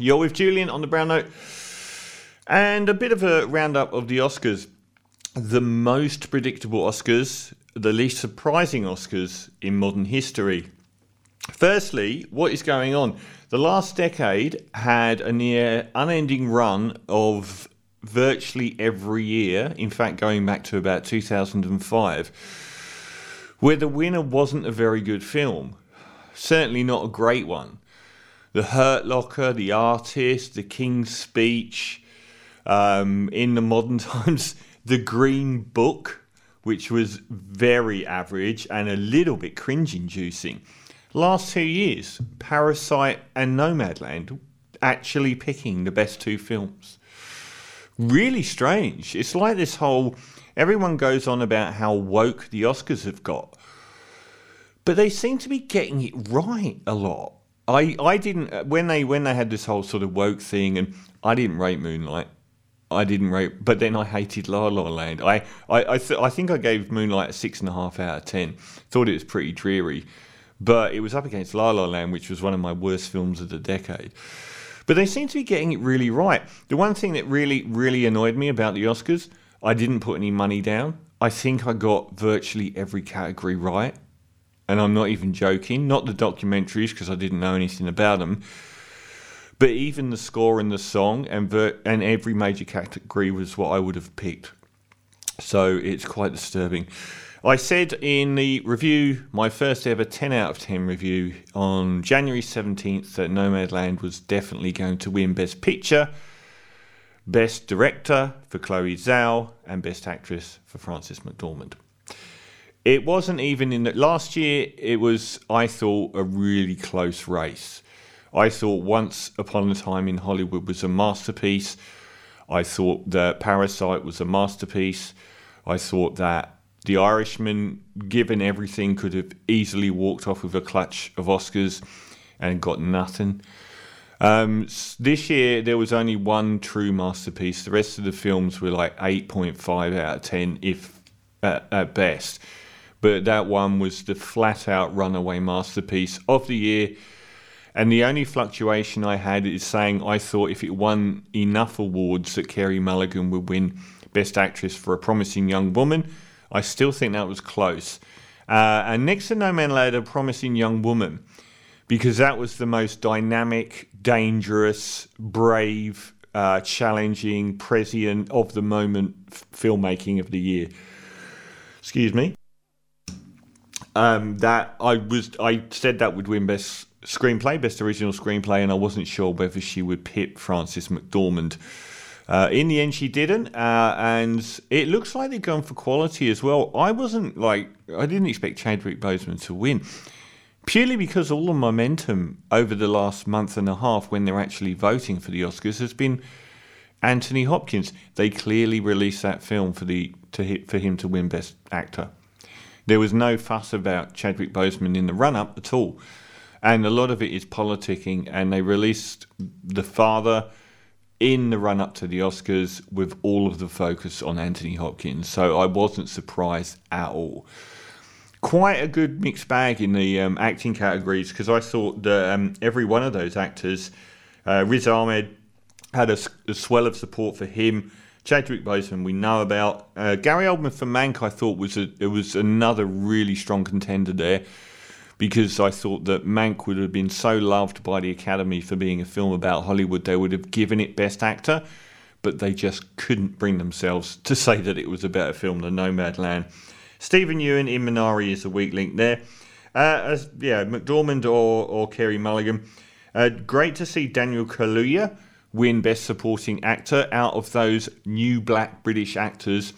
You're with Julian on the Brown Note. And a bit of a roundup of the Oscars. The most predictable Oscars, the least surprising Oscars in modern history. Firstly, what is going on? The last decade had a near unending run of virtually every year, in fact, going back to about 2005, where the winner wasn't a very good film. Certainly not a great one. The Hurt Locker, The Artist, The King's Speech, um, in the modern times, The Green Book, which was very average and a little bit cringe inducing. Last two years, Parasite and Nomadland actually picking the best two films. Really strange. It's like this whole everyone goes on about how woke the Oscars have got. But they seem to be getting it right a lot. I, I didn't uh, when they when they had this whole sort of woke thing and I didn't rate Moonlight. I didn't rate, but then I hated La La Land. I I I, th- I think I gave Moonlight a six and a half out of ten. Thought it was pretty dreary, but it was up against La La Land, which was one of my worst films of the decade. But they seem to be getting it really right. The one thing that really really annoyed me about the Oscars, I didn't put any money down. I think I got virtually every category right, and I'm not even joking. Not the documentaries because I didn't know anything about them but even the score and the song and ver- and every major category was what I would have picked. So it's quite disturbing. I said in the review, my first ever 10 out of 10 review on January 17th, that Nomadland was definitely going to win Best Picture, Best Director for Chloe Zhao, and Best Actress for Frances McDormand. It wasn't even in the last year, it was, I thought, a really close race. I thought Once Upon a Time in Hollywood was a masterpiece. I thought that Parasite was a masterpiece. I thought that The Irishman, given everything, could have easily walked off with a clutch of Oscars and got nothing. Um, this year, there was only one true masterpiece. The rest of the films were like 8.5 out of 10, if at, at best. But that one was the flat out runaway masterpiece of the year and the only fluctuation I had is saying I thought if it won enough awards that Carey Mulligan would win Best Actress for a Promising Young Woman. I still think that was close. Uh, and next to Nomadland, a Promising Young Woman, because that was the most dynamic, dangerous, brave, uh, challenging, prescient of the moment f- filmmaking of the year. Excuse me. Um, that I was, I said that would win best screenplay, best original screenplay, and I wasn't sure whether she would pit Frances McDormand. Uh, in the end, she didn't, uh, and it looks like they're going for quality as well. I wasn't like I didn't expect Chadwick Boseman to win, purely because all the momentum over the last month and a half, when they're actually voting for the Oscars, has been Anthony Hopkins. They clearly released that film for the to hit for him to win Best Actor. There was no fuss about Chadwick Boseman in the run up at all and a lot of it is politicking. And they released The Father in the run up to the Oscars with all of the focus on Anthony Hopkins. So I wasn't surprised at all. Quite a good mixed bag in the um, acting categories because I thought that um, every one of those actors, uh, Riz Ahmed had a, a, swell of support for him. Chadwick Boseman, we know about. Uh, Gary Oldman for Mank, I thought was a, it was another really strong contender there because I thought that Mank would have been so loved by the Academy for being a film about Hollywood, they would have given it Best Actor, but they just couldn't bring themselves to say that it was a better film than Nomadland. Steven Yeun in Minari is a weak link there. Uh, as, yeah, McDormand or, or Carey Mulligan. Uh, great to see Daniel Kaluuya win Best Supporting Actor out of those new black British actors.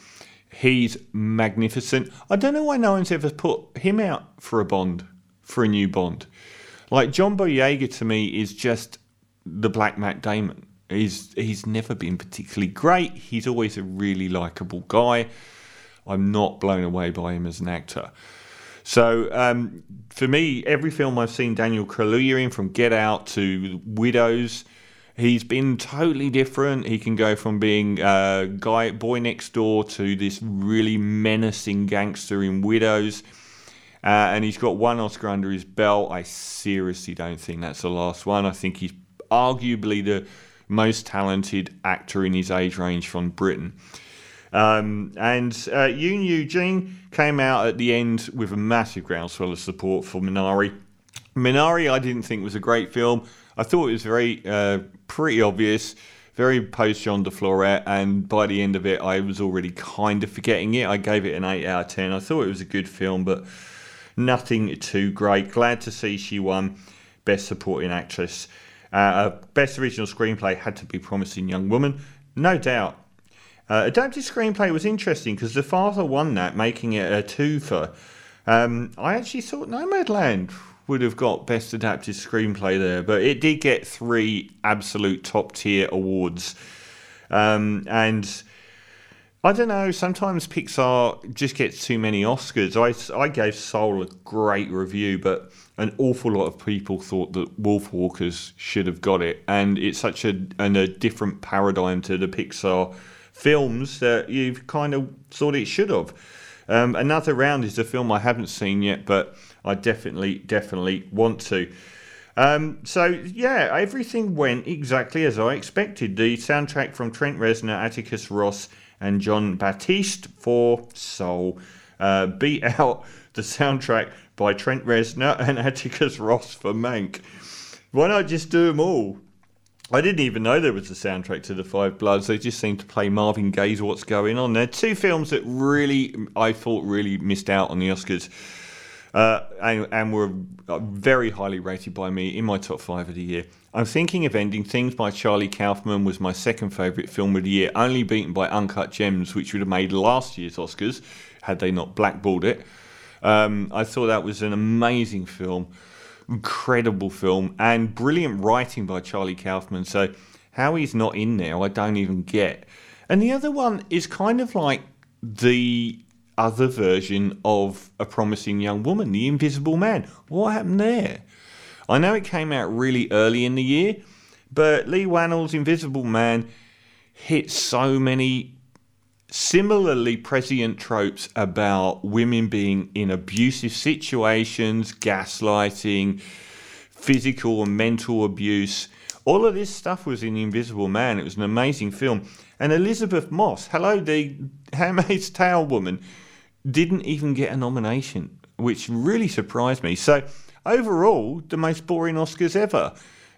He's magnificent. I don't know why no one's ever put him out for a Bond for a new Bond. Like John Boyega to me is just the Black Matt Damon. He's he's never been particularly great. He's always a really likable guy. I'm not blown away by him as an actor. So um, for me, every film I've seen Daniel Kaluuya in, from Get Out to Widows, he's been totally different. He can go from being a guy boy next door to this really menacing gangster in Widows. Uh, and he's got one Oscar under his belt. I seriously don't think that's the last one. I think he's arguably the most talented actor in his age range from Britain. Um, and uh, Youn Yuh-jung came out at the end with a massive groundswell of support for Minari. Minari, I didn't think was a great film. I thought it was very uh, pretty obvious, very post Jean de Florette, and by the end of it, I was already kind of forgetting it. I gave it an eight out of ten. I thought it was a good film, but nothing too great. Glad to see she won Best Supporting Actress. Uh, best Original Screenplay had to be Promising Young Woman, no doubt. Uh, adapted screenplay was interesting because the father won that, making it a twofer. Um, I actually thought Nomadland would have got best adapted screenplay there, but it did get three absolute top tier awards. Um, and I don't know, sometimes Pixar just gets too many Oscars. I, I gave Soul a great review, but an awful lot of people thought that Wolfwalkers should have got it. And it's such a, and a different paradigm to the Pixar films that you've kind of thought it should have. Um, Another Round is a film I haven't seen yet, but I definitely, definitely want to. Um, so yeah, everything went exactly as I expected. The soundtrack from Trent Reznor, Atticus Ross, and Jon Batiste for Soul uh, beat out the soundtrack by Trent Reznor and Atticus Ross for Mank. Why not just do them all? I didn't even know there was a soundtrack to The Five Bloods. They just seemed to play Marvin Gaye's What's Going On. They're two films that really, I thought, really missed out on the Oscars. Uh, and, and, were uh, very highly rated by me in my top five of the year. I'm thinking of ending things by Charlie Kaufman was my second favourite film of the year, only beaten by Uncut Gems, which would have made last year's Oscars had they not blackballed it. Um, I thought that was an amazing film incredible film and brilliant writing by Charlie Kaufman. So how he's not in there, I don't even get. And the other one is kind of like the other version of A Promising Young Woman, The Invisible Man. What happened there? I know it came out really early in the year, but Leigh Whannell's Invisible Man hit so many similarly prescient tropes about women being in abusive situations, gaslighting, physical and mental abuse. All of this stuff was in Invisible Man. It was an amazing film. And Elisabeth Moss, hello, the Handmaid's Tale woman, didn't even get a nomination, which really surprised me. So, overall, the most boring Oscars ever.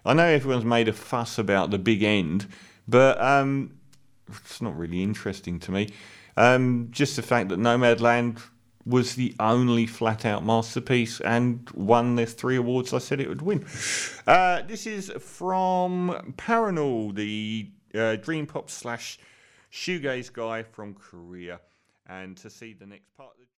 I know everyone's made a fuss about the big end, but um, it's not really interesting to me. Um, just the fact that Nomadland was the only flat out masterpiece and won the three awards I said it would win. Uh, this is from Parannoul, the uh, dream pop slash shoegaze guy from Korea. And to see the next part.